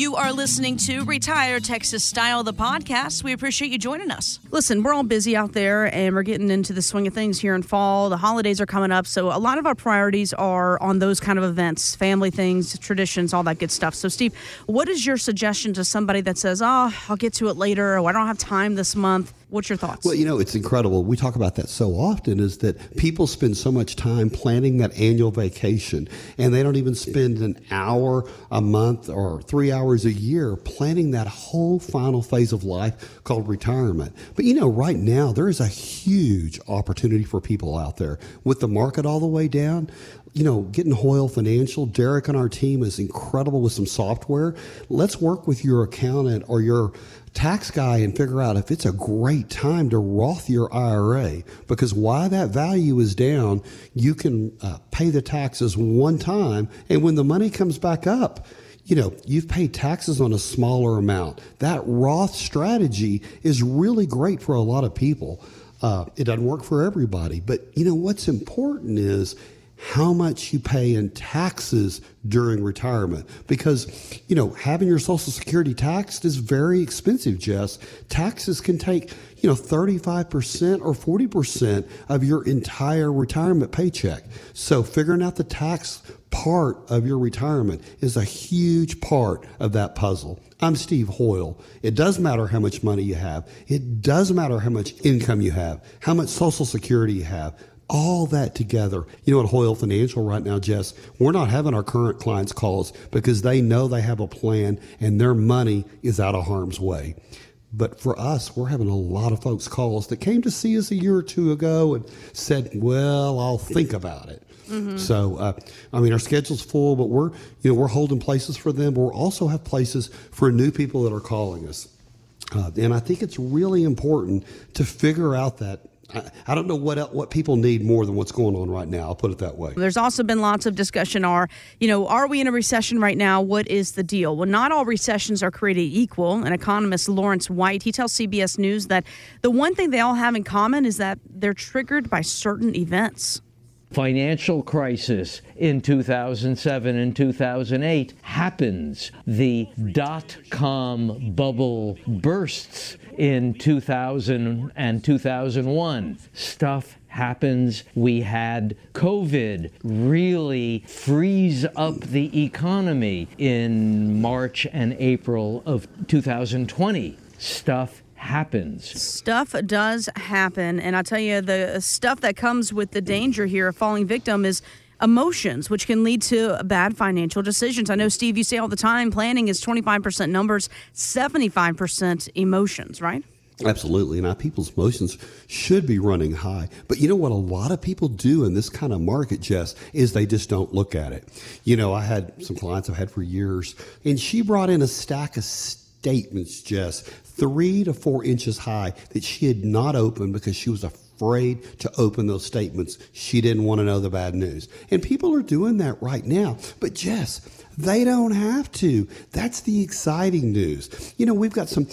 You are listening to Retire Texas Style, the podcast. We appreciate you joining us. Listen, we're all busy out there and we're getting into the swing of things here in fall. The holidays are coming up. So, a lot of our priorities are on those kind of events, family things, traditions, all that good stuff. So, Steve, what is your suggestion to somebody that says, oh, I'll get to it later or I don't have time this month? What's your thoughts? Well, you know, it's incredible. We talk about that so often is that people spend so much time planning that annual vacation and they don't even spend an hour a month or three hours a year planning that whole final phase of life called retirement. But you know, right now, there is a huge opportunity for people out there with the market all the way down you know, getting Hoyle Financial, Derek on our team is incredible with some software. Let's work with your accountant or your tax guy and figure out if it's a great time to Roth your IRA because why that value is down, you can uh, pay the taxes one time, and when the money comes back up, you know, you've paid taxes on a smaller amount. That Roth strategy is really great for a lot of people. Uh, it doesn't work for everybody, but you know what's important is how much you pay in taxes during retirement. Because, you know, having your Social Security taxed is very expensive, Jess. Taxes can take, you know, 35% or 40% of your entire retirement paycheck. So figuring out the tax part of your retirement is a huge part of that puzzle. I'm Steve Hoyle. It does matter how much money you have. It does matter how much income you have, how much Social Security you have all that together. You know, at Hoyle Financial right now, Jess, we're not having our current clients calls because they know they have a plan and their money is out of harm's way. But for us, we're having a lot of folks calls that came to see us a year or two ago and said, "Well, I'll think about it." Mm-hmm. So, uh, I mean, our schedule's full, but we're you know we're holding places for them. But we also have places for new people that are calling us, uh, and I think it's really important to figure out that I, don't know what what people need more than what's going on right now. I'll put it that way. There's also been lots of discussion. Are you know, are we in a recession right now? What is the deal? Well, not all recessions are created equal. An economist, Lawrence White, he tells CBS News that the one thing they all have in common is that they're triggered by certain events financial crisis in 2007 and 2008 happens. The dot com bubble bursts in 2000 and 2001. Stuff happens. We had COVID really freeze up the economy in March and April of 2020. Stuff happens. Stuff does happen. And I tell you, the stuff that comes with the danger here of falling victim is emotions, which can lead to bad financial decisions. I know, Steve, you say all the time planning is 25% numbers, 75% emotions, right? Absolutely. Now, people's emotions should be running high. But you know what a lot of people do in this kind of market, Jess, is they just don't look at it. You know, I had some clients I've had for years, and she brought in a stack of statements, Jess, three to four inches high that she had not opened because she was afraid to open those statements. She didn't want to know the bad news. And people are doing that right now. But Jess, they don't have to. That's the exciting news. You know, we've got some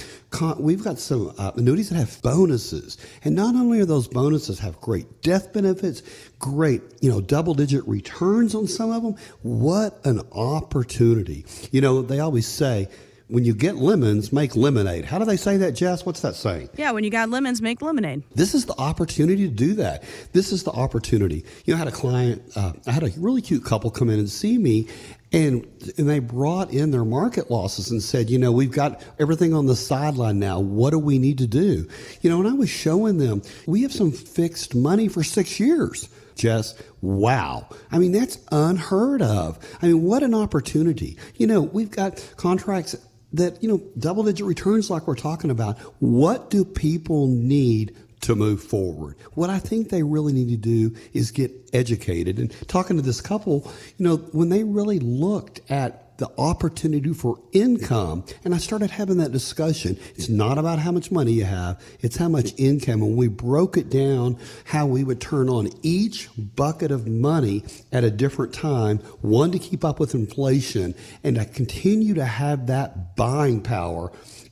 we've got some uh, annuities that have bonuses, and not only are those bonuses have great death benefits, great you know double digit returns on some of them. What an opportunity! You know, they always say when you get lemons, make lemonade. How do they say that, Jess? What's that saying? Yeah, when you got lemons, make lemonade. This is the opportunity to do that. This is the opportunity. You know, I had a client, uh, I had a really cute couple come in and see me, and, and they brought in their market losses and said, you know, we've got everything on the sideline now. What do we need to do? You know, and I was showing them, we have some fixed money for six years. Jess, wow. I mean, that's unheard of. I mean, what an opportunity. You know, we've got contracts that, you know, double digit returns like we're talking about, what do people need to move forward? What I think they really need to do is get educated. And talking to this couple, you know, when they really looked at the opportunity for income. And I started having that discussion. It's not about how much money you have, it's how much income. And we broke it down how we would turn on each bucket of money at a different time, one to keep up with inflation and to continue to have that buying power.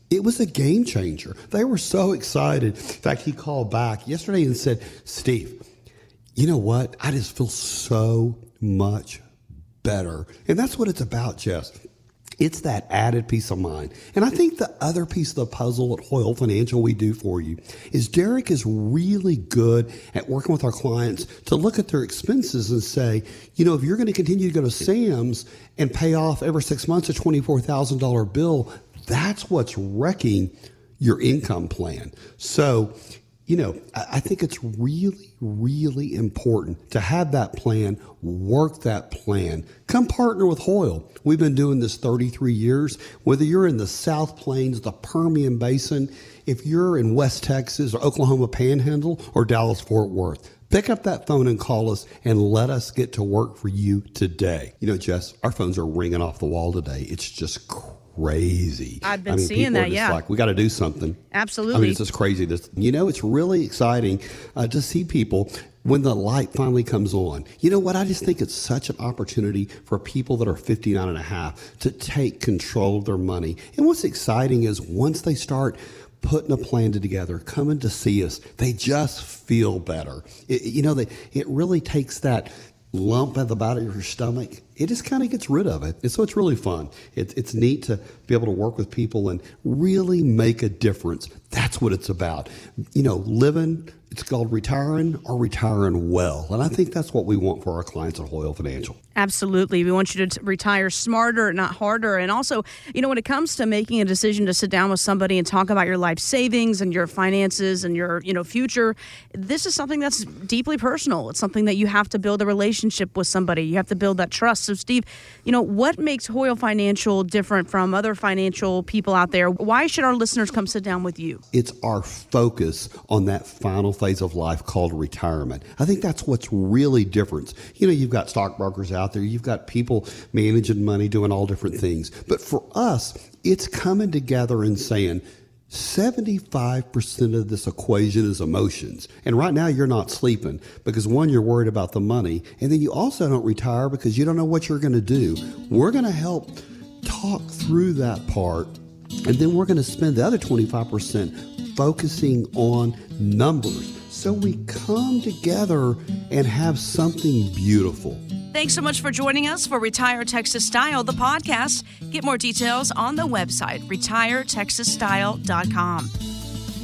It was a game changer. They were so excited. In fact, he called back yesterday and said, Steve, you know what? I just feel so much better. And that's what it's about, Jess. It's that added peace of mind. And I think the other piece of the puzzle at Hoyle Financial we do for you is Derek is really good at working with our clients to look at their expenses and say, you know, if you're going to continue to go to Sam's and pay off every six months a $24,000 bill, that's what's wrecking your income plan. So you know, I think it's really, really important to have that plan, work that plan. Come partner with Hoyle. We've been doing this 33 years. Whether you're in the South Plains, the Permian Basin, if you're in West Texas or Oklahoma Panhandle or Dallas Fort Worth, pick up that phone and call us and let us get to work for you today. You know, Jess, our phones are ringing off the wall today. It's just crazy crazy. I've been I mean, seeing that. yeah, like we got to do something. Absolutely. I mean, it's just crazy. This, you know, it's really exciting uh, to see people when the light finally comes on. You know what? I just think it's such an opportunity for people that are 59 and a half to take control of their money. And what's exciting is once they start putting a plan together, coming to see us, they just feel better. It, you know, they, it really takes that lump at the bottom of your stomach, it just kind of gets rid of it. And so it's really fun. It, it's neat to be able to work with people and really make a difference. That's what it's about. You know, living it's called retiring or retiring well. And I think that's what we want for our clients at Hoyle Financial. Absolutely. We want you to retire smarter, not harder. And also, you know, when it comes to making a decision to sit down with somebody and talk about your life savings and your finances and your, you know, future, this is something that's deeply personal. It's something that you have to build a relationship with somebody. You have to build that trust. So, Steve, you know, what makes Hoyle Financial different from other financial people out there? Why should our listeners come sit down with you? It's our focus on that final phase of life called retirement. I think that's what's really different. You know, you've got stockbrokers out there, you've got people managing money, doing all different things. But for us, it's coming together and saying, 75% of this equation is emotions. And right now you're not sleeping because one, you're worried about the money. And then you also don't retire because you don't know what you're going to do. We're going to help talk through that part. And then we're going to spend the other 25% focusing on numbers. So we come together and have something beautiful. Thanks so much for joining us for Retire Texas Style, the podcast. Get more details on the website, retiretexasstyle.com.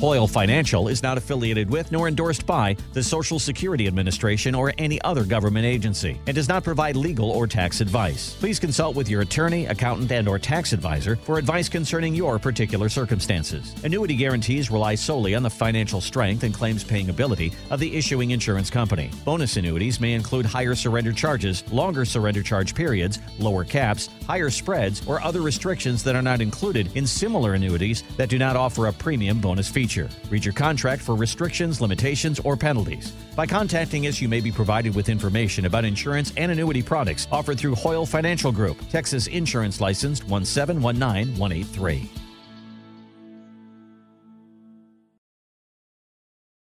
Hoyle Financial is not affiliated with nor endorsed by the Social Security Administration or any other government agency and does not provide legal or tax advice. Please consult with your attorney, accountant, and or tax advisor for advice concerning your particular circumstances. Annuity guarantees rely solely on the financial strength and claims paying ability of the issuing insurance company. Bonus annuities may include higher surrender charges, longer surrender charge periods, lower caps, higher spreads, or other restrictions that are not included in similar annuities that do not offer a premium bonus feature feature. Read your contract for restrictions, limitations, or penalties. By contacting us, you may be provided with information about insurance and annuity products offered through Hoyle Financial Group, Texas Insurance Licensed 1719183.